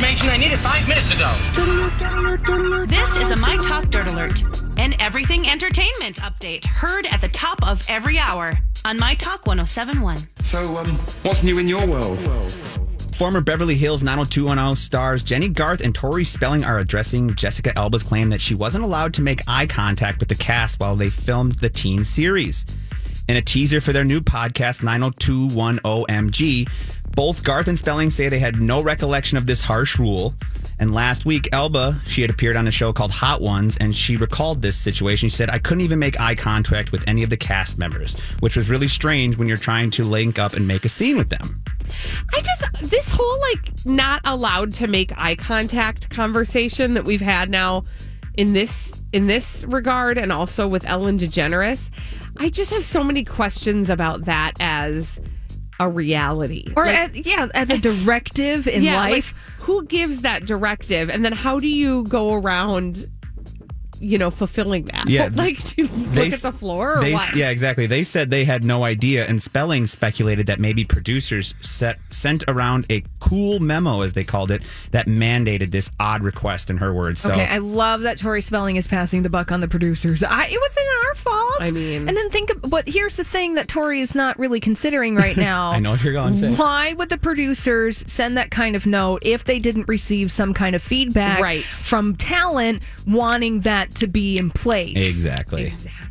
Information. I need it five minutes ago. This is a My Talk Dirt Alert, an everything entertainment update heard at the top of every hour on My Talk 1071. So, um, what's new in your world? Former Beverly Hills 90210 stars Jennie Garth and Tori Spelling are addressing Jessica Alba's claim that she wasn't allowed to make eye contact with the cast while they filmed the teen series. In a teaser for their new podcast, 9021OMG, both Garth and Spelling say they had no recollection of this harsh rule. And last week, Alba, she had appeared on a show called Hot Ones, and she recalled this situation. She said, I couldn't even make eye contact with any of the cast members, which was really strange when you're trying to link up and make a scene with them. I just this whole like not allowed to make eye contact conversation that we've had now in this in this regard and also with Ellen DeGeneres. I just have so many questions about that as a reality. Or Like, as, yeah, as a directive in yeah, like, life. who gives that directive and then how do you go around you know fulfilling that? Yeah, like to look at the floor or they, what? Yeah, exactly. They said they had no idea, and Spelling speculated that maybe producers set, sent around a cool memo, as they called it, that mandated this odd request, in her words. So Okay, I love that Tori Spelling is passing the buck on the producers. I, it wasn't our fault. I mean- and then think, of, but here's the thing that Tori is not really considering right now. I know what you're going to say. Why would the producers send that kind of note if they didn't receive some kind of feedback Right. from talent wanting that to be in place? Exactly. Exactly.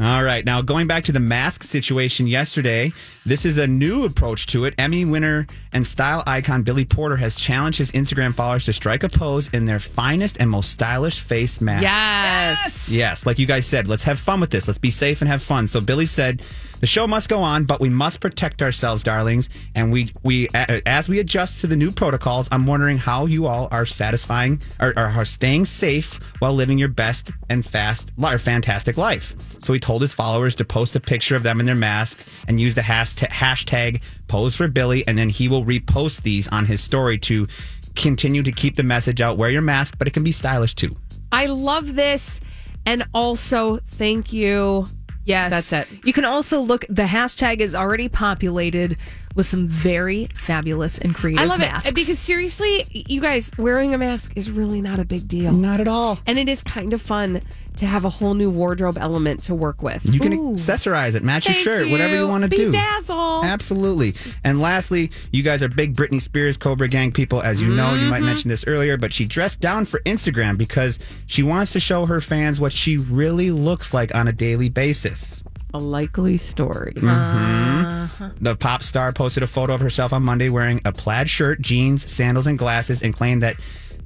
All right. Now, going back to the mask situation yesterday, this is a new approach to it. Emmy winner and style icon Billy Porter has challenged his Instagram followers to strike a pose in their finest and most stylish face mask. Yes. Yes, like you guys said, let's have fun with this. Let's be safe and have fun. So Billy said, "The show must go on, but we must protect ourselves, darlings." And we we as we adjust to the new protocols, I'm wondering how you all are satisfying or are, are staying safe while living your best and fast or fantastic life. So he told his followers to post a picture of them in their mask and use the hashtag, hashtag pose for Billy, and then he will repost these on his story to continue to keep the message out. Wear your mask, but it can be stylish too. I love this. And also, thank you. Yes. That's it. You can also look, the hashtag is already populated with some very fabulous and creative I love masks. it because seriously, you guys wearing a mask is really not a big deal. Not at all. And it is kind of fun to have a whole new wardrobe element to work with. You can accessorize it, match your Thank shirt, whatever you want to do. Bedazzle. Absolutely. And lastly, you guys are big Britney Spears Cobra Gang people. As you know, you might Mm-hmm. mention this earlier, but she dressed down for Instagram because she wants to show her fans what she really looks like on a daily basis. A likely story. Mm-hmm. Uh-huh. The pop star posted a photo of herself on Monday wearing a plaid shirt, jeans, sandals, and glasses and claimed that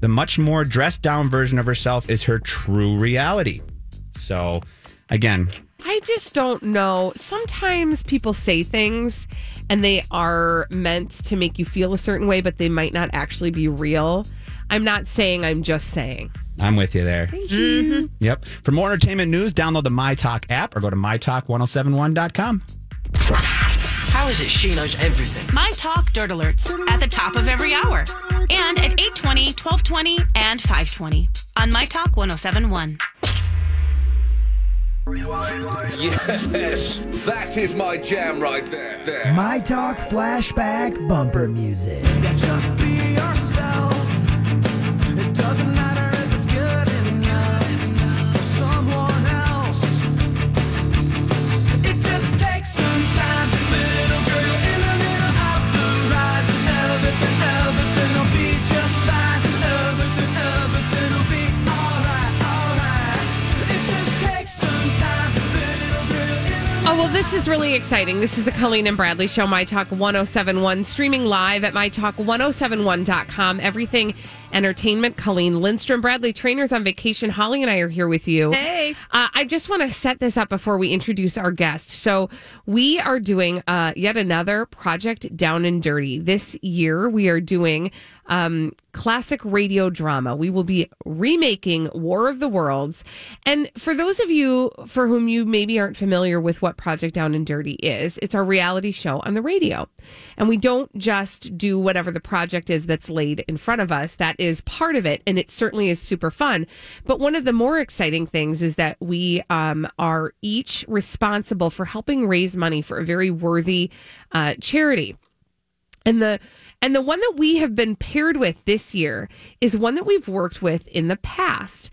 the much more dressed down version of herself is her true reality. So, again, I just don't know. Sometimes people say things and they are meant to make you feel a certain way, but they might not actually be real. I'm not saying, I'm just saying. I'm with you there. Thank you. Mm-hmm. Yep. For more entertainment news, download the MyTalk app or go to mytalk1071.com. How is it she knows everything? My Talk Dirt Alerts at the top of every hour and at 820, 1220, and 520 on My Talk 1071. Yes, that is my jam right there. there. My Talk flashback bumper music. Well, this is really exciting. This is the Colleen and Bradley Show, My Talk 1071, streaming live at MyTalk1071.com. Everything entertainment. Colleen Lindstrom, Bradley Traynor's on vacation. Holly and I are here with you. Hey. Uh, I just want to set this up before we introduce our guest. So, we are doing uh, yet another project down and dirty. This year, we are doing um, classic radio drama. We will be remaking War of the Worlds. And for those of you for whom you maybe aren't familiar with what Project Down and Dirty is, it's our reality show on the radio. And we don't just do whatever the project is that's laid in front of us. That is part of it. And it certainly is super fun. But one of the more exciting things is that we um, are each responsible for helping raise money for a very worthy uh, charity. And the and the one that we have been paired with this year is one that we've worked with in the past.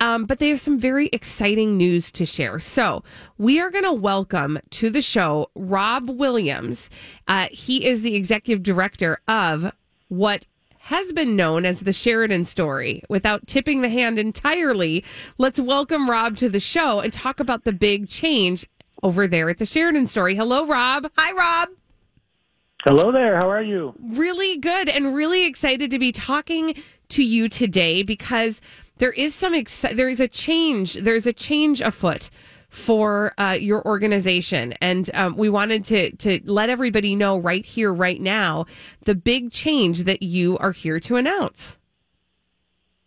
Um, but they have some very exciting news to share. So we are going to welcome to the show Rob Williams. Uh, he is the executive director of what has been known as the Sheridan story. Without tipping the hand entirely, let's welcome Rob to the show and talk about the big change over there at the Sheridan story. Hello, Rob. Hi, Rob. Hello there. How are you? Really good and really excited to be talking to you today because there is some exci- there is a change. There's a change afoot for uh, your organization, and um, we wanted to to let everybody know right here, right now, the big change that you are here to announce.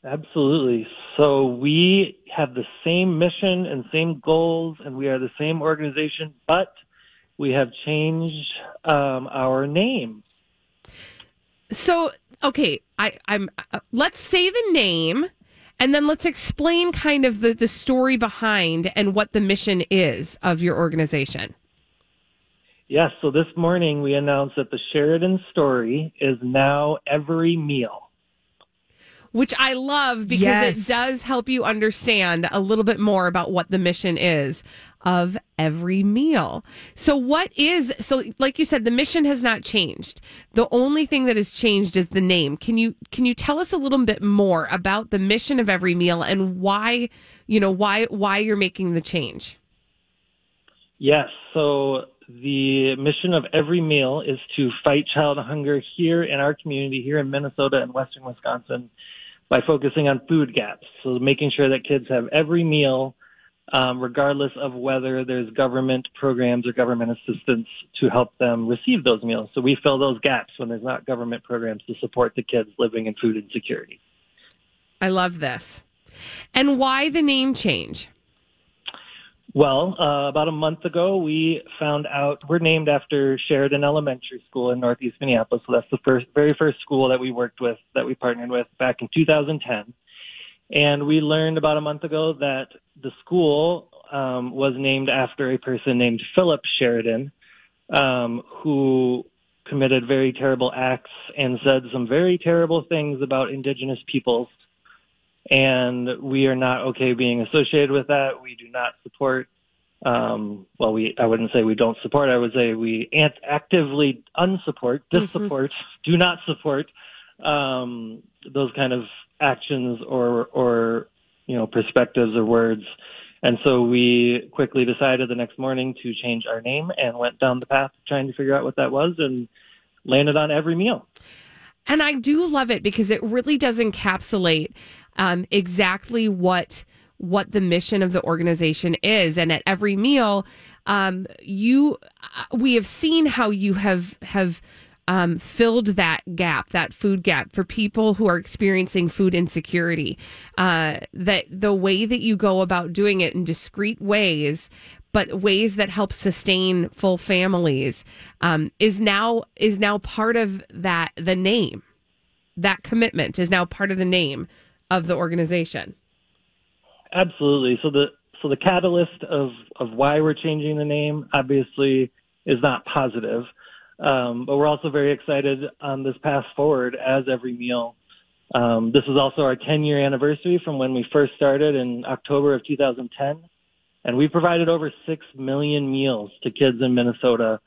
Absolutely. So we have the same mission and same goals, and we are the same organization, but we have changed um, our name. So, okay, I, I'm. Uh, let's say the name, and then let's explain kind of the the story behind and what the mission is of your organization. Yes. So this morning we announced that the Sheridan story is now every meal. which I love because Yes. it does help you understand a little bit more about what the mission is of every meal. So what is so like you said the mission has not changed. The only thing that has changed is the name. Can you can you tell us a little bit more about the mission of every meal and why, you know, why why you're making the change? Yes. So the mission of every meal is to fight child hunger here in our community, here in Minnesota and Western Wisconsin, by focusing on food gaps. So making sure that kids have every meal, um, regardless of whether there's government programs or government assistance to help them receive those meals. So we fill those gaps when there's not government programs to support the kids living in food insecurity. I love this. And why the name change? Well, uh, about a month ago, we found out we're named after Sheridan Elementary School in Northeast Minneapolis. So that's the first, very first school that we worked with, that we partnered with back in 2010. And we learned about a month ago that the school um, was named after a person named Philip Sheridan, um, who committed very terrible acts and said some very terrible things about indigenous peoples and we are not okay being associated with that. We do not support. Um, well, we I wouldn't say we don't support. I would say we actively unsupport, dissupport, do not support um, those kind of actions or or you know perspectives or words. And so we quickly decided the next morning to change our name and went down the path trying to figure out what that was and landed on every meal. And I do love it because it really does encapsulate um, exactly what what the mission of the organization is. And at every meal, um, you uh, we have seen how you have have um, filled that gap, that food gap for people who are experiencing food insecurity. Uh, that the way that you go about doing it in discreet ways, but ways that help sustain full families, um, is now is now part of that the name. That commitment is now part of the name of the organization. Absolutely. So the so the catalyst of of why we're changing the name obviously is not positive, um, but we're also very excited on this path forward as every meal. Um, this is also our 10 year anniversary from when we first started in October of 2010, and we provided over six million meals to kids in Minnesota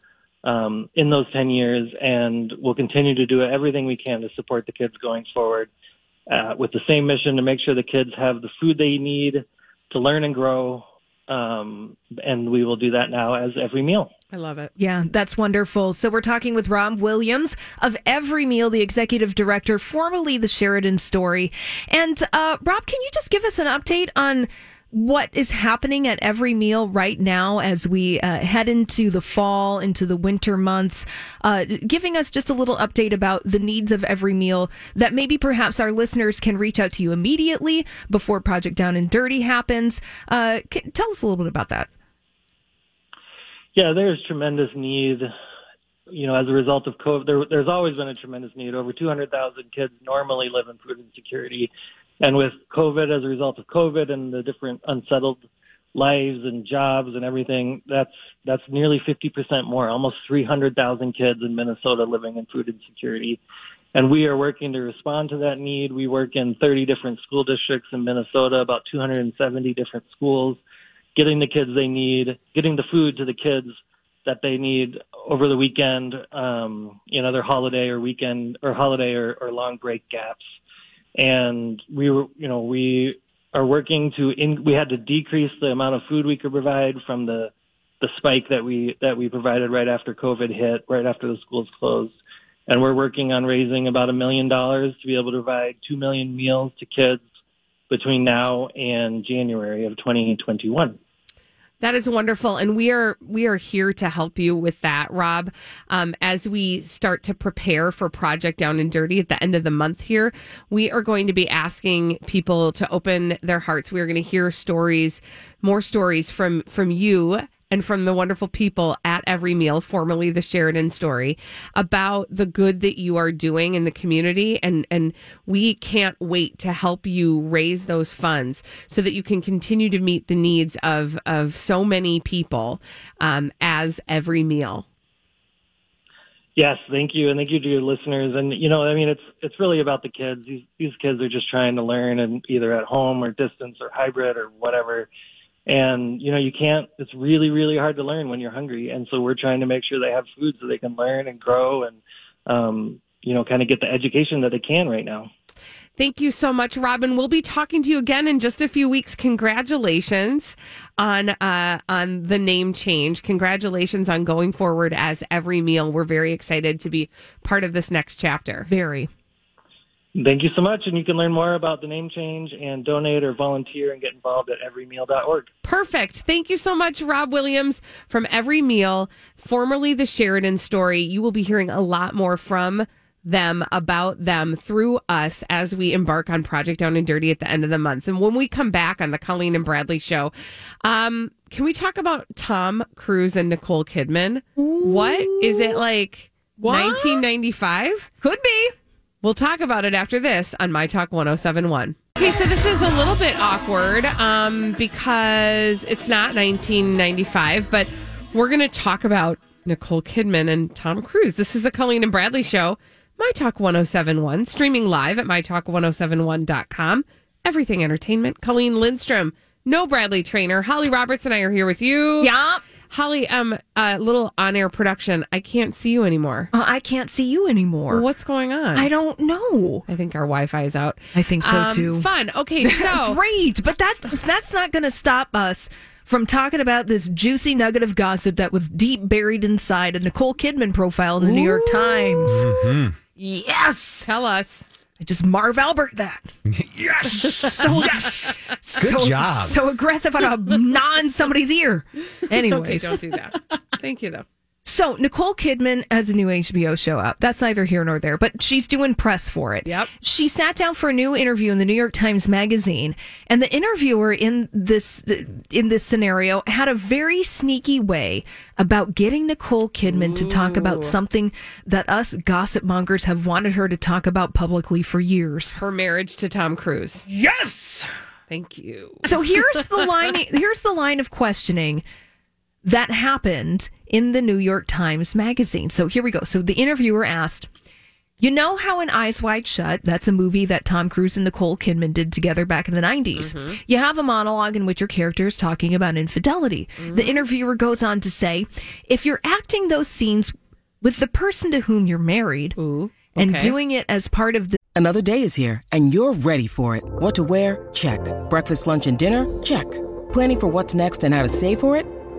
um, in those 10 years, and we'll continue to do everything we can to support the kids going forward uh, with the same mission to make sure the kids have the food they need to learn and grow um, and we will do that now as every meal. I love it. Yeah, that's wonderful. So we're talking with Rob Williams of Every Meal, the executive director, formerly the Sheridan Story. And uh, Rob, can you just give us an update on what is happening at Every Meal right now as we uh, head into the fall, into the winter months? Uh, giving us just a little update about the needs of Every Meal that maybe perhaps our listeners can reach out to you immediately before Project Down and Dirty happens. Uh, c- tell us a little bit about that. Yeah, there's tremendous need. You know, as a result of COVID, there, there's always been a tremendous need. Over 200,000 kids normally live in food insecurity, and with COVID, as a result of COVID and the different unsettled lives and jobs and everything, that's that's nearly 50% more. Almost 300,000 kids in Minnesota living in food insecurity, and we are working to respond to that need. We work in 30 different school districts in Minnesota, about 270 different schools getting the kids they need, getting the food to the kids that they need over the weekend, um, you know, their holiday or weekend or holiday or, or long break gaps. And we were, you know, we are working to, in, we had to decrease the amount of food we could provide from the, the spike that we, that we provided right after COVID hit, right after the schools closed. And we're working on raising about a million dollars to be able to provide two million meals to kids between now and January of 2021. That is wonderful, and we are we are here to help you with that, Rob. Um, as we start to prepare for Project Down and Dirty at the end of the month here, we are going to be asking people to open their hearts. We are going to hear stories, more stories from from you and from the wonderful people at Every Meal, formerly the Sheridan Story, about the good that you are doing in the community. And, and we can't wait to help you raise those funds so that you can continue to meet the needs of, of so many people um, as Every Meal. Yes, thank you, and thank you to your listeners. And you know, I mean, it's it's really about the kids. These these kids are just trying to learn, and either at home or distance or hybrid or whatever. And you know, you can't. It's really really hard to learn when you're hungry. And so we're trying to make sure they have food so they can learn and grow and um, you know, kind of get the education that they can right now. Thank you so much, Robin. We'll be talking to you again in just a few weeks. Congratulations on uh, on the name change. Congratulations on going forward as every meal. We're very excited to be part of this next chapter. Very. Thank you so much, and you can learn more about the name change and donate or volunteer and get involved at everymeal.org. Perfect. Thank you so much, Rob Williams from Every Meal, formerly the Sheridan Story. You will be hearing a lot more from them about them through us as we embark on Project Down and Dirty at the end of the month. And when we come back on the Colleen and Bradley show, um, can we talk about Tom Cruise and Nicole Kidman? What is it like? What? 1995? Could be. We'll talk about it after this on My Talk 1071. Okay, so this is a little bit awkward um, because it's not 1995, but we're going to talk about Nicole Kidman and Tom Cruise. This is the Colleen and Bradley Show, My Talk 1071, streaming live at MyTalk1071.com. Everything Entertainment. Colleen Lindstrom, no Bradley Traynor. Holly Roberts and I are here with you. Yeah. Holly, um, a little on air production. I can't see you anymore. Uh, I can't see you anymore. What's going on? I don't know. I think our Wi-Fi is out. I think so Um, too. Fun. Okay, so Great, but that's that's not going to stop us from talking about this juicy nugget of gossip that was deep buried inside a Nicole Kidman profile in the New York Times. Yes, tell us. I just Marv Albert that. yes. So yes. Good so, job. So aggressive on a non somebody's ear. Anyways. Okay, don't do that. Thank you, though. So Nicole Kidman has a new HBO show up. That's neither here nor there, but she's doing press for it. Yep. She sat down for a new interview in the New York Times Magazine, and the interviewer in this in this scenario had a very sneaky way about getting Nicole Kidman to talk about something that us gossip mongers have wanted her to talk about publicly for years. Her marriage to Tom Cruise. Yes. Thank you. So here's the line. Here's the line of questioning that happened in the New York Times Magazine. So here we go. So the interviewer asked, "You know how in Eyes Wide Shut, that's a movie that Tom Cruise and Nicole Kidman did together back in the 90s. Mm-hmm. You have a monologue in which your character is talking about infidelity. The mm-hmm. interviewer goes on to say, if you're acting those scenes with the person to whom you're married and okay. doing it as part of the Another day is here, and you're ready for it. What to wear? Check. Breakfast, lunch, and dinner? Check. Planning for what's next and how to save for it?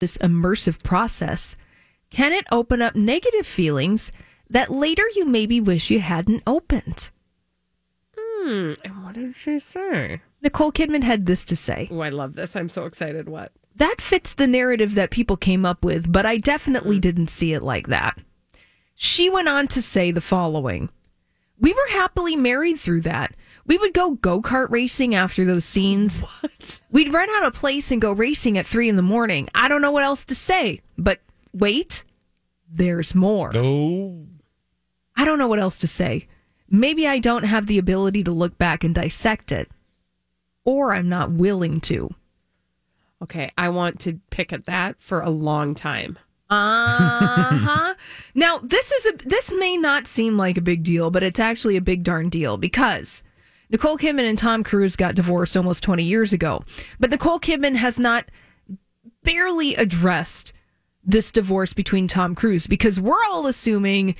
This immersive process, can it open up negative feelings that later you maybe wish you hadn't opened? Hmm. And what did she say? Nicole Kidman had this to say. Oh, I love this. I'm so excited. What? That fits the narrative that people came up with, but I definitely didn't see it like that. She went on to say the following We were happily married through that. We would go go kart racing after those scenes. What? We'd rent out a place and go racing at three in the morning. I don't know what else to say, but wait, there's more. Oh. I don't know what else to say. Maybe I don't have the ability to look back and dissect it, or I'm not willing to. Okay, I want to pick at that for a long time. Uh huh. now this is a this may not seem like a big deal, but it's actually a big darn deal because Nicole Kidman and Tom Cruise got divorced almost twenty years ago, but Nicole Kidman has not barely addressed this divorce between Tom Cruise because we're all assuming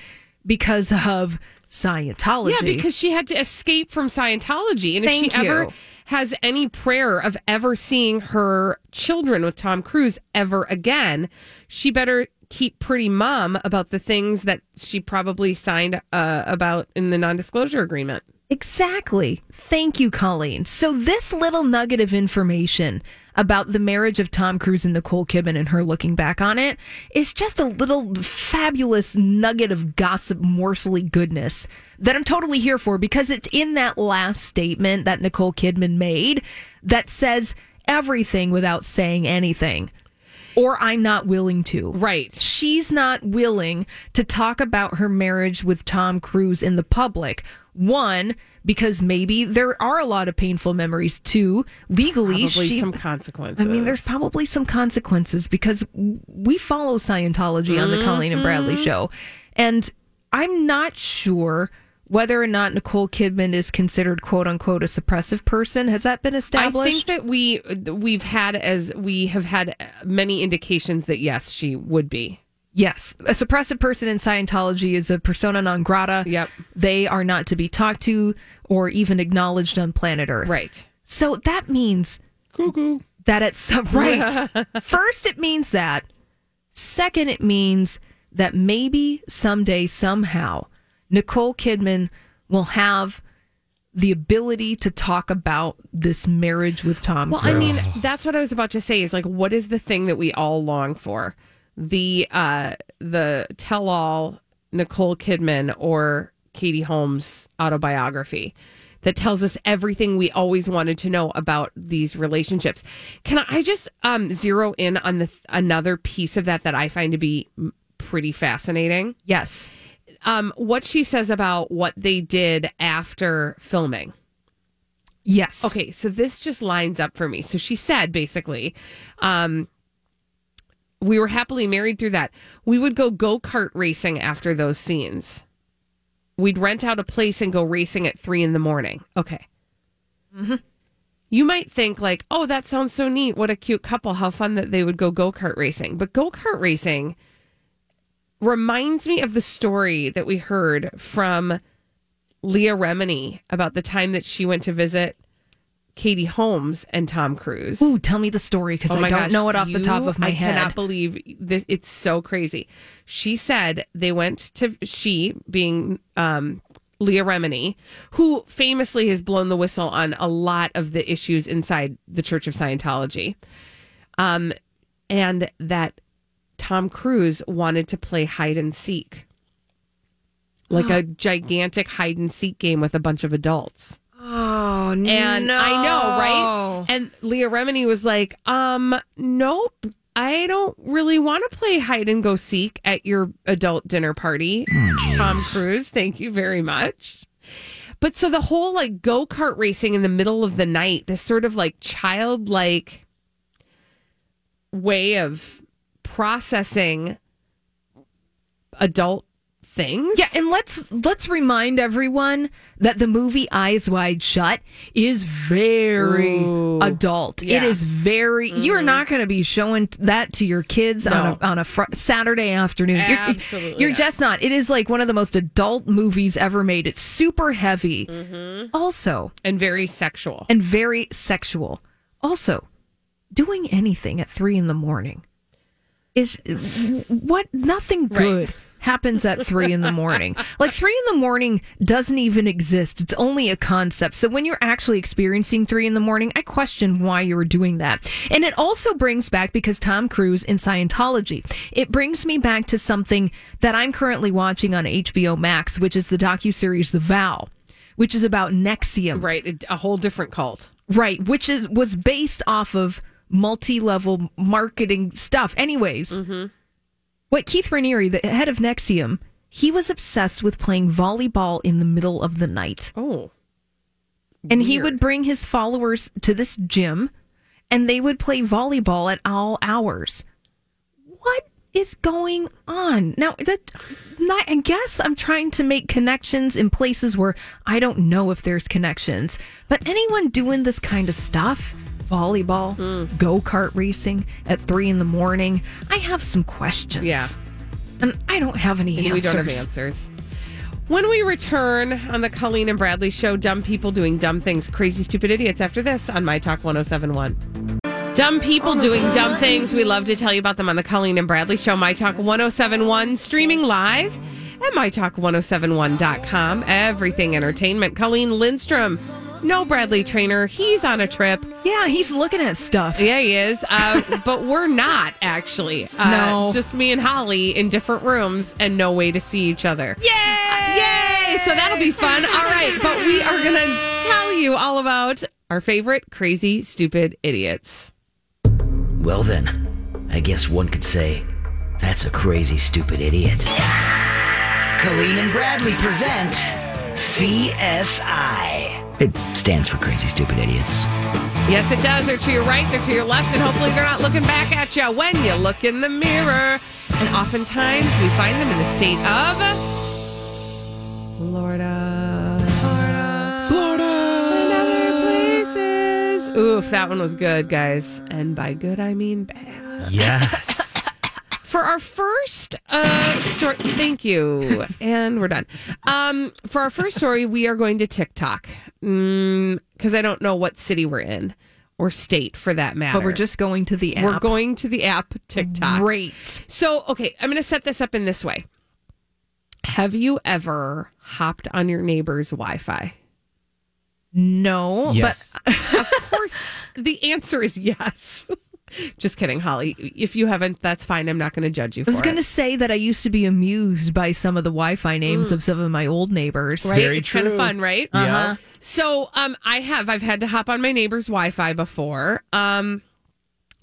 because of Scientology. Yeah, because she had to escape from Scientology. And if Thank she ever has any prayer of ever seeing her children with Tom Cruise ever again, she better keep pretty mum about the things that she probably signed uh, about in the non disclosure agreement. Exactly. Thank you, Colleen. So, this little nugget of information about the marriage of Tom Cruise and Nicole Kidman and her looking back on it is just a little fabulous nugget of gossip, morsely goodness that I'm totally here for because it's in that last statement that Nicole Kidman made that says everything without saying anything. Or I'm not willing to. Right. She's not willing to talk about her marriage with Tom Cruise in the public. One, because maybe there are a lot of painful memories. Two, legally, Probably she- some consequences. I mean, there's probably some consequences because we follow Scientology on the Colleen and Bradley Mhm. show. And I'm not sure whether or not Nicole Kidman is considered quote unquote a suppressive person. Has that been established? I think that we we've had as we have had many indications that yes, she would be. Yes. A suppressive person in Scientology is a persona non grata. Yep. They are not to be talked to or even acknowledged on planet Earth. Right. So that means Cuckoo. that it's some right. First, it means that. Second, it means that maybe someday, somehow, Nicole Kidman will have the ability to talk about this marriage with Tom Well, Cruise. I mean, that's what I was about to say. Is like, what is the thing that we all long for? The uh the tell all Nicole Kidman or Katie Holmes autobiography that tells us everything we always wanted to know about these relationships. Can I just um zero in on the another piece of that that I find to be pretty fascinating? Yes. Um what she says about what they did after filming. Yes. Okay, so this just lines up for me. So she said basically, um, we were happily married through that. We would go go kart racing after those scenes. We'd rent out a place and go racing at three in the morning. Okay. Mm-hmm. You might think like, oh, that sounds so neat. What a cute couple. How fun that they would go go kart racing. But go kart racing reminds me of the story that we heard from Leah Remini about the time that she went to visit Katie Holmes and Tom Cruise. Ooh, tell me the story because Oh I don't gosh, know it off the top of my I head. I cannot believe this. It's so crazy. She said they went to she being um, Leah Remini, who famously has blown the whistle on a lot of the issues inside the Church of Scientology, um, and that Tom Cruise wanted to play hide and seek like a gigantic hide and seek game with a bunch of adults. Oh no! And I know, right? And Leah Remini was like, um, nope. I don't really want to play hide and go seek at your adult dinner party. Tom Cruise, thank you very much. But so the whole like go kart racing in the middle of the night, this sort of like childlike way of processing adult things. Yeah, and let's let's remind everyone that the movie Eyes Wide Shut is very Ooh. adult. Yeah. It is very. You're mm-hmm. not going to be showing that to your kids on a on a fr- Saturday afternoon. You're- Absolutely you're, not. just not. It is like one of the most adult movies ever made. It's super heavy, mm-hmm. also, and very sexual. and very sexual. Also, doing anything at three in the morning is what nothing good happens at three in the morning. like three in the morning doesn't even exist. It's only a concept. So when you're actually experiencing three in the morning, I question why you were doing that. And it also brings back because Tom Cruise in Scientology, it brings me back to something that I'm currently watching on HBO Max, which is the docuseries The Vow, which is about NXIVM. Right, a- a whole different cult. Right, which is was based off of multi-level marketing stuff. Anyways, Mm-hmm. what Keith Raniere, the head of NXIVM, he was obsessed with playing volleyball in the middle of the night. Oh. And he would bring his followers to this gym and they would play volleyball at all hours. What is going on? Now that not I guess I'm trying to make connections in places where I don't know if there's connections. But anyone doing this kind of stuff, volleyball, mm. go-kart racing at three in the morning, I have some questions. Yeah. And I don't have any And answers. we don't have answers. When we return on the Colleen and Bradley show, dumb people doing dumb things, crazy, stupid idiots, after this on My Talk 1071. Dumb people doing dumb things. We love to tell you about them on the Colleen and Bradley show, My Talk 1071, streaming live at MyTalk1071.com. Everything entertainment. Colleen Lindstrom, no Bradley Traynor. He's on a trip. Yeah, he's looking at stuff. Yeah, he is. Uh, but we're not, actually. Uh, No. Just me and Holly in different rooms and no way to see each other. Yay! Yay! So that'll be fun. All right, but we are going to tell you all about our favorite crazy, stupid idiots. Well, then, I guess one could say that's a crazy, stupid idiot. Colleen and Bradley present CSI. It stands for Crazy Stupid Idiots. Yes, it does. They're to your right, they're to your left, and hopefully they're not looking back at you when you look in the mirror. And oftentimes we find them in the state of Florida. Florida. Florida. And other places. Oof, that one was good, guys. And by good, I mean bad. Yes. For our first uh, story, thank you, and we're done. Um, for our first story, we are going to TikTok because I don't know what city we're in or state for that matter. But we're just going to the app. we're going to the app TikTok. Great. So, okay, I'm going to set this up in this way. Have you ever hopped on your neighbor's Wi-Fi? No, Yes. of course, the answer is yes. Just kidding, Holly. If you haven't, that's fine. I'm not going to judge you I was going to say that I used to be amused by some of the Wi-Fi names of some of my old neighbors. Right? Very it's kind of fun, right? Yeah. So, um, I have. I've had to hop on my neighbor's Wi-Fi before. Um,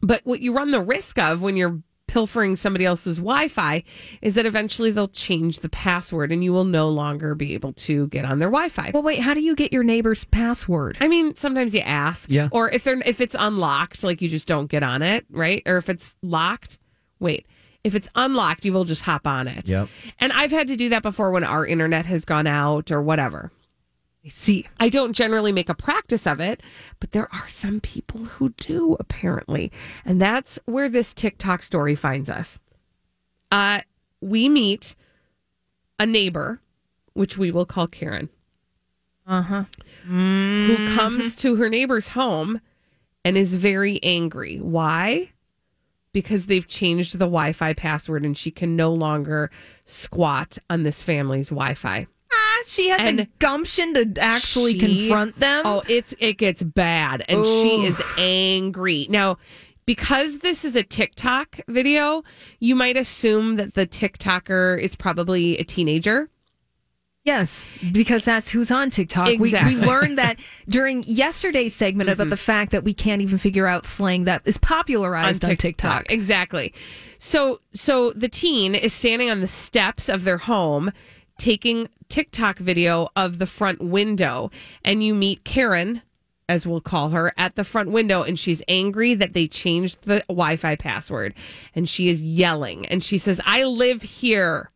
but what you run the risk of when you're pilfering somebody else's Wi-Fi is that eventually they'll change the password, and you will no longer be able to get on their Wi-Fi. Well, wait, how do you get your neighbor's password? I mean, sometimes you ask, Yeah. or if they're if it's unlocked, like you just don't get on it, right? Or if it's locked, wait. If it's unlocked, you will just hop on it. Yep. And I've had to do that before when our internet has gone out or whatever. I see. I don't generally make a practice of it, but there are some people who do apparently. And that's where this TikTok story finds us. Uh we meet a neighbor, which we will call Karen, Uh-huh. who comes to her neighbor's home and is very angry. Why? Because they've changed the Wi-Fi password and she can no longer squat on this family's Wi-Fi. Ah, she had the gumption to actually she- confront them. Oh, it's it gets bad, and she is angry now. Because this is a TikTok video, you might assume that the TikToker is probably a teenager. Yes, because that's who's on TikTok. We, we learned that during yesterday's segment about mm-hmm. the fact that we can't even figure out slang that is popularized on TikTok. Exactly. So so the teen is standing on the steps of their home taking TikTok video of the front window and you meet Karen as we'll call her at the front window and she's angry that they changed the Wi-Fi password and she is yelling and she says I live here.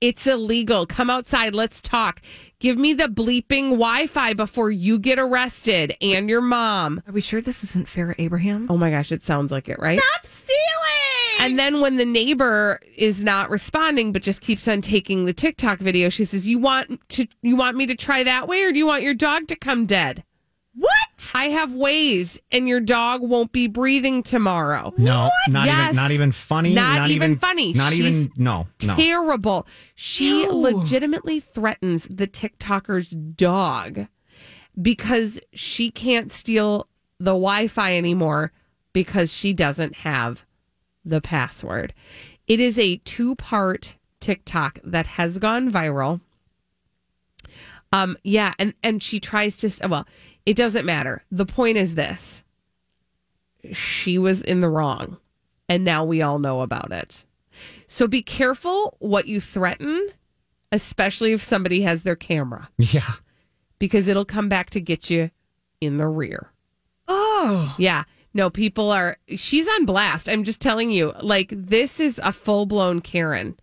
It's illegal. Come outside. Let's talk. Give me the bleeping Wi Fi before you get arrested and your mom. Are we sure this isn't Farrah Abraham? Oh my gosh, it sounds like it, right? Stop stealing! And then when the neighbor is not responding but just keeps on taking the TikTok video, she says, "You want to you want me to try that way or do you want your dog to come dead?" What? I have ways and your dog won't be breathing tomorrow. No, not Yes. even not even funny. Not even funny. Not She's even no no. Terrible. She No. legitimately threatens the TikToker's dog because she can't steal the Wi Fi anymore because she doesn't have the password. It is a two part TikTok that has gone viral. Um, yeah, and and she tries to. Well, it doesn't matter. The point is this: she was in the wrong, and now we all know about it. So be careful what you threaten, especially if somebody has their camera, Yeah. because it'll come back to get you in the rear. Oh. Yeah. No, people are. She's on blast. I'm just telling you, like, this is a full blown Karen.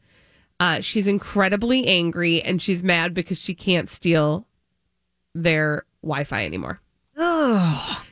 Uh, she's incredibly angry and she's mad because she can't steal their Wi Fi anymore. Oh.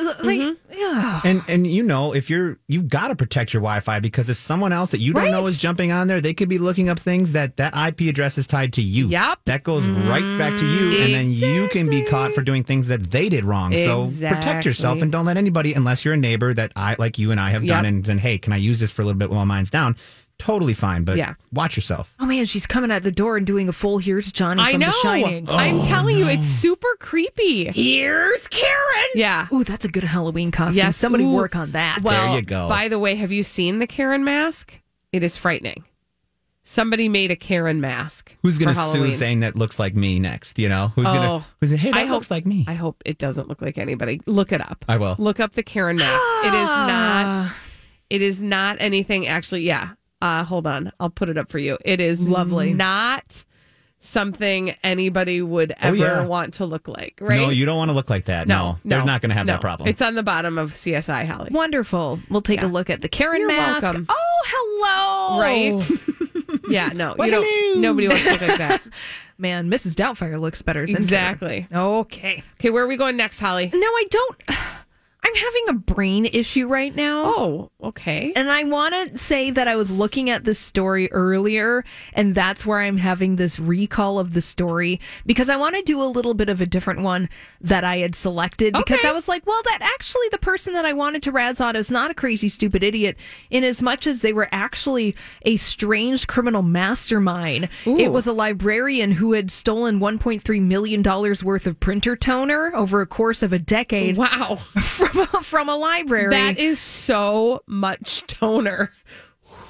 Yeah. Like, Mhm. And and you know if you're you've got to protect your Wi-Fi because if someone else that you don't know is jumping on there, they could be looking up things that that IP address is tied to you. Yep. That goes right back to you, and then you can be caught for doing things that they did wrong. So protect yourself and don't let anybody, unless you're a neighbor that I like you and I have done, and then hey, can I use this for a little bit while mine's down? Totally fine, but Yeah. watch yourself. Oh man, she's coming out the door and doing a full "Here's Johnny" I from know. The Shining. I'm Oh, telling you, it's super creepy. Here's Karen. Yeah. Ooh, that's a good Halloween costume. Yes. Somebody Ooh. work on that. Well, There you go. By the way, have you seen the Karen mask? It is frightening. Somebody made a Karen mask. Who's going to sue saying that looks like me next? You know, who's going Oh. to who's hey that I looks hope- like me? I hope it doesn't look like anybody. Look it up. I will. Look up the Karen mask. it is not. Ah. It is not anything. Actually, yeah. Uh, hold on. I'll put it up for you. It is Lovely. Not something anybody would Oh, ever yeah. want to look like. Right? No, you don't want to look like that. No, they're not going to have no. that problem. It's on the bottom of CSI, Holly. Wonderful. We'll take a look at the Karen You're mask. welcome. Oh, hello. Right? yeah. No. Well, you don't. hello. Nobody wants to look like that. Man, Mrs. Doubtfire looks better than Exactly. Karen. Okay. Okay, where are we going next, Holly? No, I don't. I'm having a brain issue right now. Oh, okay. And I want to say that I was looking at this story earlier, and that's where I'm having this recall of the story because I want to do a little bit of a different one that I had selected because Okay. I was like, well, that actually the person that I wanted to razz on is not a crazy, stupid idiot, in as much as they were actually a strange criminal mastermind. Ooh. It was a librarian who had stolen $1.3 million worth of printer toner over a course of a decade Wow. from, from a library. That is so much toner.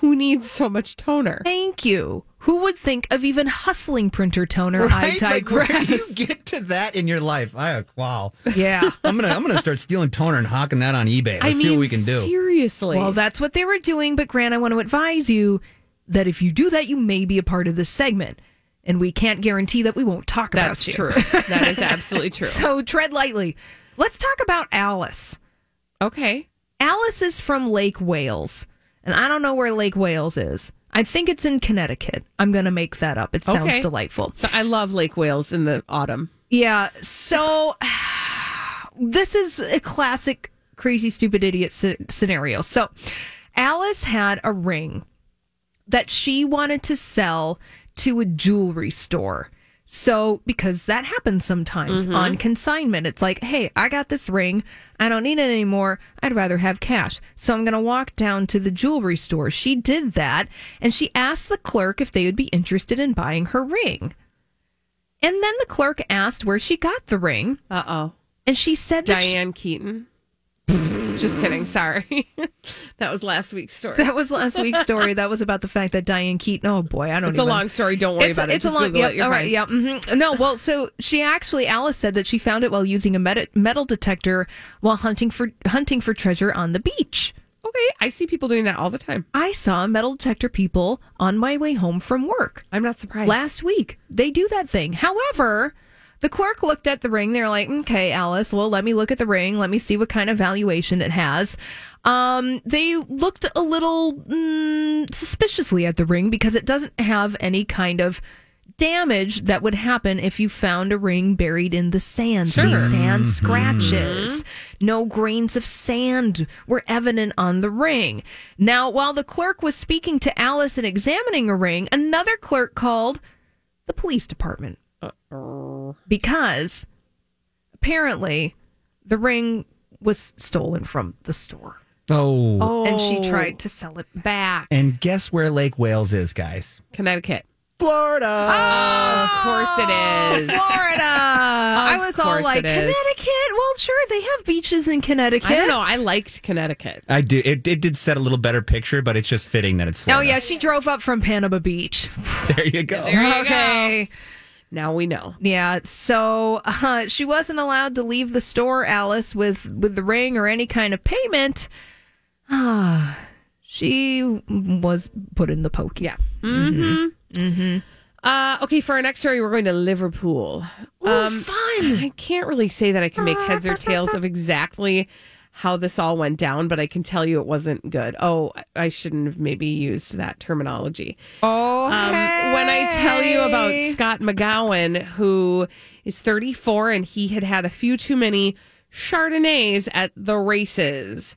Who needs so much toner? Thank you. Who would think of even hustling printer toner? I Like, where do you get to that in your life? I wow. yeah. I'm gonna I'm gonna start stealing toner and hawking that on eBay. Let's I see mean, what we can do. Seriously. Well, that's what they were doing. But Grant, I want to advise you that if you do that, you may be a part of this segment, and we can't guarantee that we won't talk that's about you. That's true. That is absolutely true. So tread lightly. Let's talk about Alice. okay. Alice is from Lake Wales, and I don't know where Lake Wales is. I think it's in Connecticut. I'm going to make that up. It sounds Okay. delightful. So I love Lake Wales in the autumn. Yeah. So this is a classic crazy, stupid idiot sce- scenario. So Alice had a ring that she wanted to sell to a jewelry store. So, because that happens sometimes Mhm. on consignment, it's like, hey, I got this ring. I don't need it anymore. I'd rather have cash. So, I'm going to walk down to the jewelry store. She did that and she asked the clerk if they would be interested in buying her ring. And then the clerk asked where she got the ring. Uh oh. And she said that she- Diane Keaton. Just kidding. Sorry. that was last week's story. That was last week's story. That was about the fact that Diane Keaton. Oh boy, I don't. Know. It's a long story. Don't worry It's about it. It's Just a long. Google Yep, it. All right. Yeah. mhm. No. Well, so she actually Alice said that she found it while using a metal, metal detector while hunting for hunting for treasure on the beach. Okay, I see people doing that all the time. I saw metal detector people on my way home from work I'm not surprised. last week. They do that thing. However, the clerk looked at the ring. They're like, "Okay, Alice. Well, let me look at the ring. Let me see what kind of valuation it has." Um, they looked a little mm, suspiciously at the ring because it doesn't have any kind of damage that would happen if you found a ring buried in the sand. See, Sure. sand scratches. No grains of sand were evident on the ring. Now, while the clerk was speaking to Alice and examining a ring, another clerk called the police department because apparently the ring was stolen from the store. Oh. And she tried to sell it back. And guess where Lake Wales is, guys? Connecticut. Florida. Oh, of course it is. Florida. I was all like. Connecticut? Well, sure, they have beaches in Connecticut. I don't know. I liked Connecticut. I do. It, it did set a little better picture, but it's just fitting that it's Oh, yeah, she drove up from Panama Beach. There you go. There you okay. Now we know. Yeah, so uh, she wasn't allowed to leave the store, Alice, with with the ring or any kind of payment. Ah, she was put in the poke. Yeah. Mm-hmm. Mm-hmm. Uh, okay, for our next story, we're going to Liverpool. Um, fun. I can't really say that I can make heads or tails of exactly how this all went down, but I can tell you it wasn't good. Oh, I shouldn't have maybe used that terminology. Oh, Um, when I tell you about Scott McGowan, who is 34 and he had had a few too many Chardonnays at the races.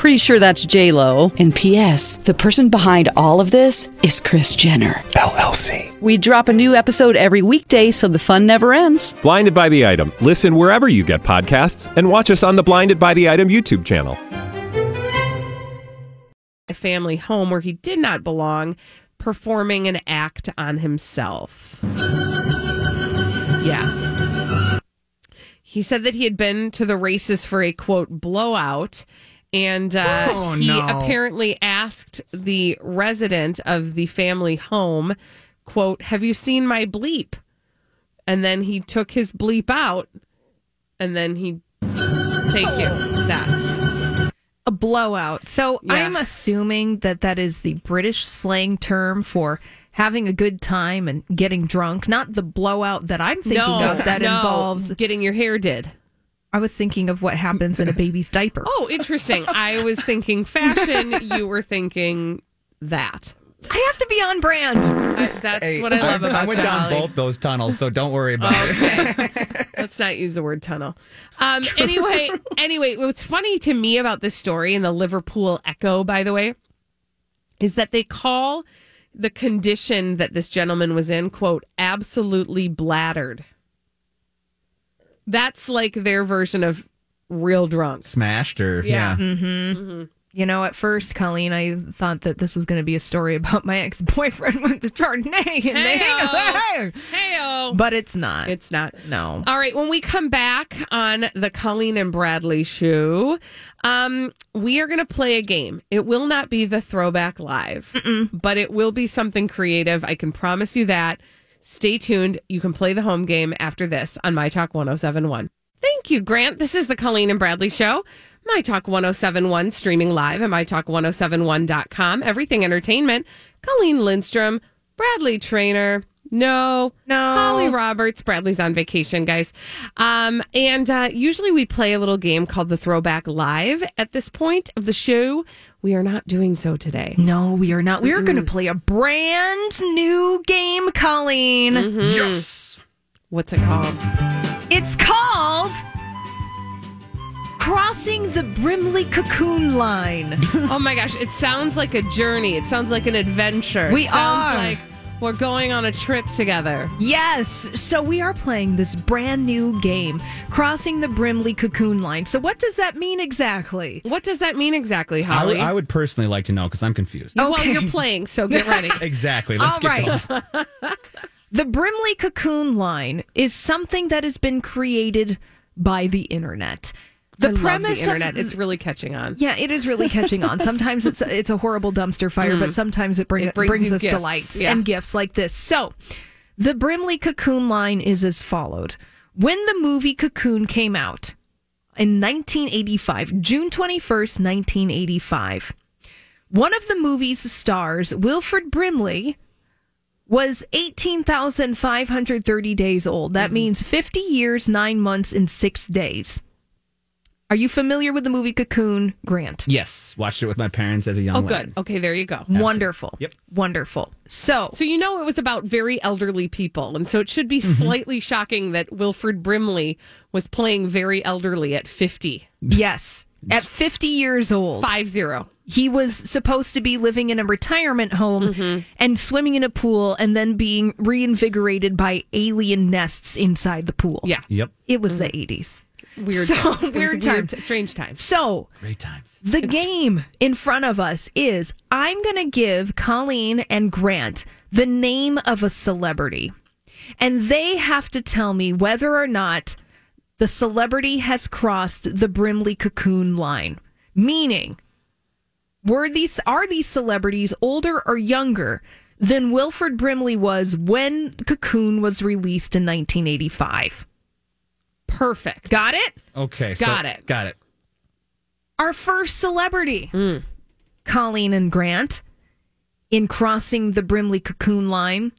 Pretty sure that's J Lo. And P.S. The person behind all of this is Kris Jenner LLC. We drop a new episode every weekday, so the fun never ends. Blinded by the item. Listen wherever you get podcasts, and watch us on the Blinded by the Item YouTube channel. a family home where he did not belong, performing an act on himself. Yeah. He said that he had been to the races for a quote blowout. And uh, Oh, he no. apparently asked the resident of the family home, quote, Have you seen my bleep? And then he took his bleep out and then he, thank you, that. a blowout. So Yeah. I'm assuming that that is the British slang term for having a good time and getting drunk, not the blowout that I'm thinking no, of that no, involves. getting your hair did. I was thinking of what happens in a baby's diaper. Oh, interesting. I was thinking fashion. You were thinking that. I have to be on brand. I, that's Hey, what I love about I went you, down Holly. both those tunnels, so don't worry about it. Let's not use the word tunnel. Um, anyway, anyway, what's funny to me about this story in the Liverpool Echo, by the way, is that they call the condition that this gentleman was in, quote, absolutely bladdered. That's like their version of real drunk. Smashed or yeah. Mm-hmm. You know, at first, Colleen, I thought that this was going to be a story about my ex boyfriend with the Chardonnay. And they Heyo. Heyo. But it's not. It's not. No. All right. When we come back on the Colleen and Bradley show, um, we are going to play a game. It will not be the throwback live, but it will be something creative. I can promise you that. Stay tuned. You can play the home game after this on My Talk 1071. Thank you, Grant. This is the Colleen and Bradley show. My Talk 1071 streaming live at mytalk1071.com. Everything entertainment. Colleen Lindstrom, Bradley Traynor. No, no. Holly Roberts. Bradley's on vacation, guys. Um, and uh, usually we play a little game called the Throwback Live at this point of the show. We are not doing so today. No, we are not. We are going to play a brand new game, Colleen. Yes. What's it called? It's called Crossing the Brimley Cocoon Line. oh my gosh, it sounds like a journey. It sounds like an adventure. We it sounds are. like We're going on a trip together. Yes. So we are playing this brand new game, Crossing the Brimley Cocoon Line. So what does that mean exactly? What does that mean exactly, I Holly? would, I would personally like to know because I'm confused. Oh, Well, Okay. you're playing, so get ready. Exactly. Let's All get right. going. The Brimley Cocoon Line is something that has been created by the internet. The I premise the internet. of it's really catching on. yeah, it is really catching on. Sometimes it's a, it's a horrible dumpster fire, but sometimes it, bring, Mm. It brings brings, us gifts. delights Yeah. and gifts like this. So, the Brimley Cocoon line is as followed: When the movie Cocoon came out in 1985, June 21st, 1985, one of the movie's stars, Wilford Brimley, was 18,530 days old. Mm-hmm. That means 50 years, 9 months, and 6 days. Are you familiar with the movie Cocoon, Grant? Yes, watched it with my parents as a young Oh, lad. good. Okay, there you go. Wonderful. Yep. Wonderful. So, So you know it was about very elderly people, and so it should be Mm-hmm. slightly shocking that Wilford Brimley was playing very elderly at fifty. yes, at 50 years old, Five zero. he was supposed to be living in a retirement home Mm-hmm. and swimming in a pool and then being reinvigorated by alien nests inside the pool. Yeah. Yep. It was the 80s. Weird. So, times. It weird times. t- strange times. So, Great times. The game in front of us is I'm going to give Colleen and Grant the name of a celebrity. And they have to tell me whether or not the celebrity has crossed the Brimley cocoon line. Meaning, were these are these celebrities older or younger than Wilford Brimley was when Cocoon was released in 1985? Perfect. Got it? Okay. so- Got it. Got it. our first celebrity, hmm. Colleen and Grant, in crossing the Brimley cocoon line,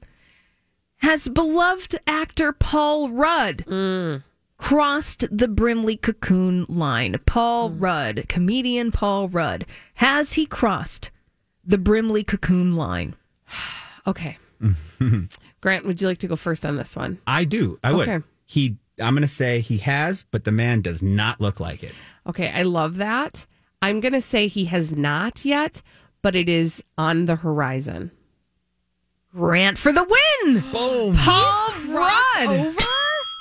has beloved actor Paul Rudd hmm. crossed the Brimley cocoon line. Paul hmm. Rudd, comedian Paul Rudd, has he crossed the Brimley cocoon line? Okay. Grant, would you like to go first on this one? I do. I would. He. I'm going to say he has, but the man does not look like it. Okay, I love that. I'm going to say he has not yet, but it is on the horizon. Grant for the win. Boom. Paul Rudd over?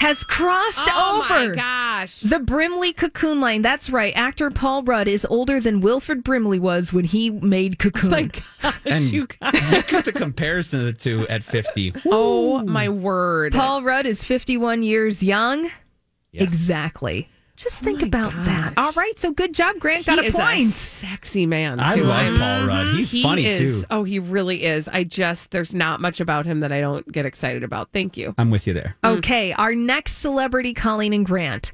has crossed oh over. Oh over. My gosh. The Brimley Cocoon Line. That's right. Actor Paul Rudd is older than Wilford Brimley was when he made Cocoon. My gosh, And you guys. look at the comparison of the two at 50. Oh my word. Paul Rudd is 51 years young. Yes. Exactly. Just oh think my about that. All right. So good job, Grant. Got he a is point. sexy man. I too. love I'm- Paul mm-hmm. Rudd. He's He funny is- too. Oh, he really is. I just there's not much about him that I don't get excited about. Thank you. I'm with you there. Okay. Our next celebrity, Colleen and Grant,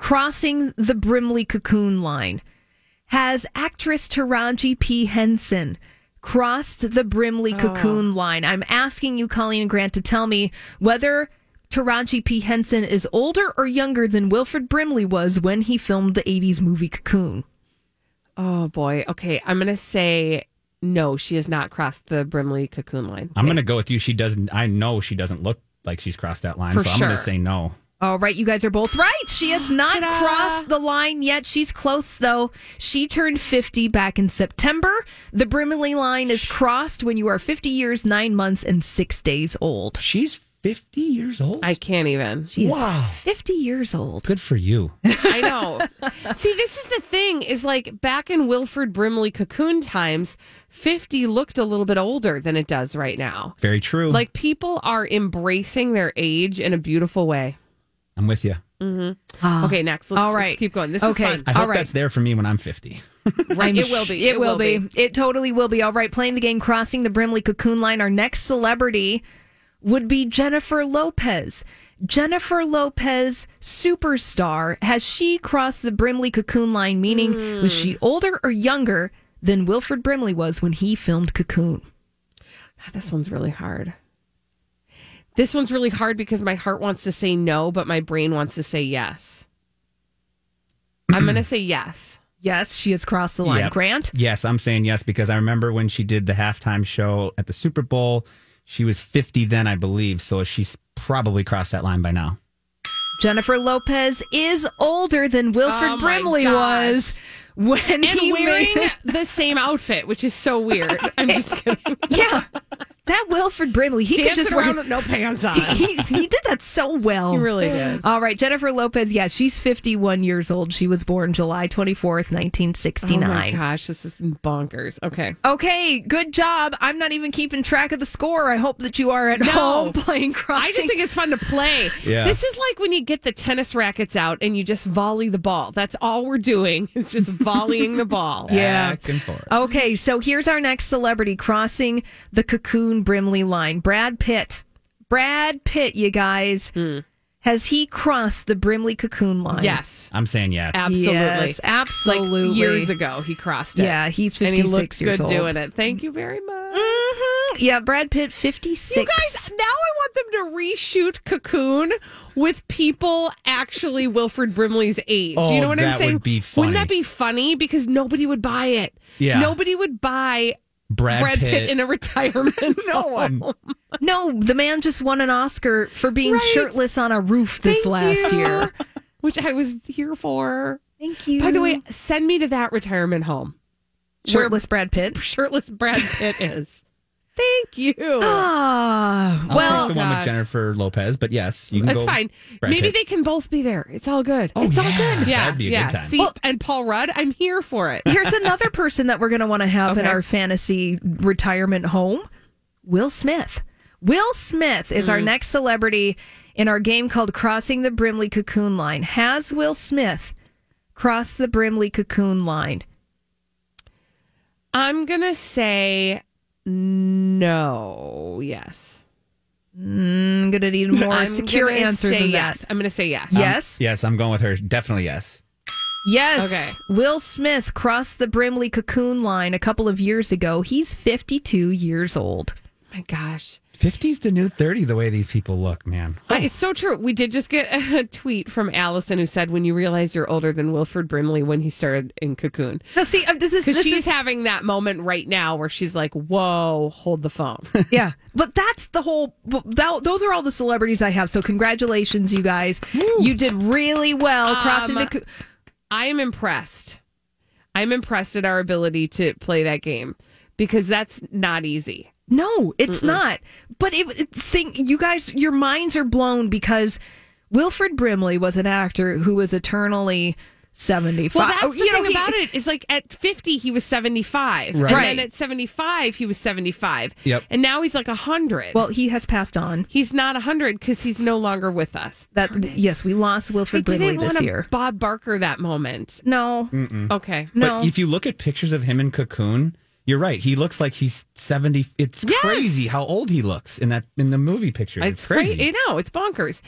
crossing the Brimley Cocoon Line, has actress Taraji P. Henson crossed the Brimley oh. Cocoon Line. I'm asking you, Colleen and Grant, to tell me whether Taraji P. Henson is older or younger than Wilford Brimley was when he filmed the 80s movie Cocoon. Oh boy. Okay, I'm gonna say no. She has not crossed the Brimley cocoon line. I'm going to go with you. She doesn't. I know she doesn't look like she's crossed that line, For so I'm going to say no. All right, you guys are both right. She has not Ta-da. crossed the line yet. She's close, though. She turned 50 back in September. The Brimley line is crossed when you are 50 years, nine months, and six days old. She's 50 years old. I can't even. She is Wow. 50 years old. Good for you. I know. See, this is the thing is like back in Wilford Brimley cocoon times, 50 looked a little bit older than it does right now. Very true. Like people are embracing their age in a beautiful way. I'm with you. mm-hmm Okay, next. Let's, All let's keep going. This Okay. is fun. I hope All right. that's there for me when I'm 50. Right. It will be. It, will be. It totally will be. All right. Playing the game, crossing the Brimley cocoon line. Our next celebrity would be Jennifer Lopez. Jennifer Lopez, superstar. Has she crossed the Brimley cocoon line? Meaning, was she older or younger than Wilford Brimley was when he filmed Cocoon? God, this one's really hard. This one's really hard because my heart wants to say no, but my brain wants to say yes. I'm going to say yes. Yes, she has crossed the line. Yep. Grant? Yes, I'm saying yes because I remember when she did the halftime show at the Super Bowl. She was 50 then, I believe. So she's probably crossed that line by now. Jennifer Lopez is older than Wilford Oh Brimley gosh. was when And he wearing made the same outfit, which is so weird. I'm just kidding. yeah. That Wilford Brimley, he could just around with no pants on. He, he, he did that so well. He really did. All right, Jennifer Lopez. Yeah, she's 51 years old. She was born July 24th, 1969. Oh my gosh, this is bonkers. Okay. Okay, good job. I'm not even keeping track of the score. I hope that you are at No. home playing crossing. I just think it's fun to play. Yeah. This is like when you get the tennis rackets out and you just volley the ball. That's all we're doing is just volleying the ball. Yeah. Back and forth. Okay, so here's our next celebrity crossing the Cocoon Brimley line. Brad Pitt. Brad Pitt, you guys. Has he crossed the Brimley Cocoon line? Yes. I'm saying yeah. Absolutely. Yes, absolutely. Like years ago, he crossed it. Yeah, he's and he 56 looked years good old. doing it. Thank you very much. Mhm. Yeah, Brad Pitt, 56. You guys, now I want them to reshoot Cocoon with people actually Wilford Brimley's age. Do you Oh, know what I'm saying? would be Wouldn't that be funny? Because nobody would buy it. Yeah. Nobody would buy Brad, Brad, Pitt. Pitt. in a retirement. no one. No, the man just won an Oscar for being Right. shirtless on a roof this Thank last you. year. Which I was here for. Thank you. By the way, send me to that retirement home. shirtless Brad Pitt. Shirtless Brad Pitt is. Thank you. Ah, I'll well, take the one with. Jennifer Lopez, but yes, you can That's go. fine. Brad Maybe Pitt. they can both be there. It's all good. Oh, it's all good. Yeah, That'd be a good time. See, and Paul Rudd, I'm here for it. here's another person that we're going to want to have in our fantasy retirement home Will Smith. Will Smith is Hmm. our next celebrity in our game called Crossing the Brimley Cocoon Line. Has Will Smith crossed the Brimley Cocoon Line? I'm gonna say no. Yes. Mm, I'm going to need a more I'm secure gonna answer say than yes. that. I'm gonna say yes. Yes? Yes, I'm going with her. Definitely yes. Yes. Okay. Will Smith crossed the Brimley Cocoon Line a couple of years ago. He's 52 years old. my gosh. 50's the new 30, the way these people look, man. I- It's so true. We did just get a tweet from Allison who said, "When you realize you're older than Wilford Brimley when he started in Cocoon." Now, see, uh, this, Because this she's is having that moment right now where she's like, "Whoa, hold the phone." yeah, but that's the whole. That, those are all the celebrities I have. So congratulations, you guys. You did really well crossing Um, the. co- I am impressed. I'm impressed at our ability to play that game because that's not easy. No, it's not. But it, it- think you guys, your minds are blown because Wilford Brimley was an actor who was eternally seventy Well, that's oh, the thing about it. it is like at 50 he was 75, Right. and then at 75 he was 75, Yep. and now he's like 100. Well, he has passed on. he's not 100 because he's no longer with us. That yes, we lost I Wilford Brimley didn't want this to year. Bob Barker that moment. No, Okay. no. But if you look at pictures of him in Cocoon, you're right. He looks like he's 70. It's Yes. crazy how old he looks in that in the movie picture. It's, It's crazy. I know it's bonkers.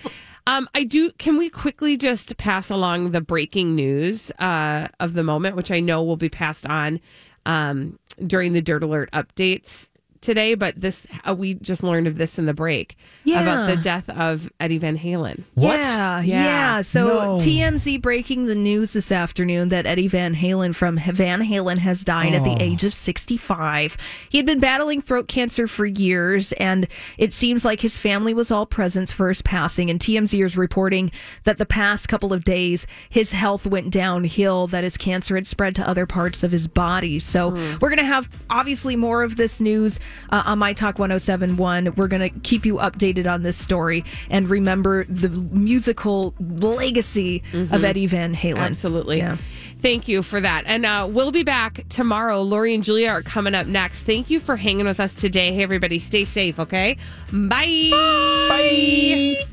Um, I do. Can we quickly just pass along the breaking news uh, of the moment, which I know will be passed on um, during the Dirt Alert updates today? But this, uh, we just learned of this in the break Yeah. about the death of Eddie Van Halen. What? Yeah, Yeah. yeah. So No. TMZ breaking the news this afternoon that Eddie Van Halen from Van Halen has died at the Oh. age of 65. He had been battling throat cancer for years, and it seems like his family was all present for his passing. And TMZ is reporting that the past couple of days, his health went downhill, that his cancer had spread to other parts of his body. So we're going to have obviously more of this news uh, on My Talk 1071. We're going to keep you updated on this story and remember the musical legacy of Eddie Van Halen. Absolutely. Yeah. Thank you for that. And uh, we'll be back tomorrow. Lori and Julia are coming up next. Thank you for hanging with us today. Hey, everybody, stay safe, okay? Bye. Bye.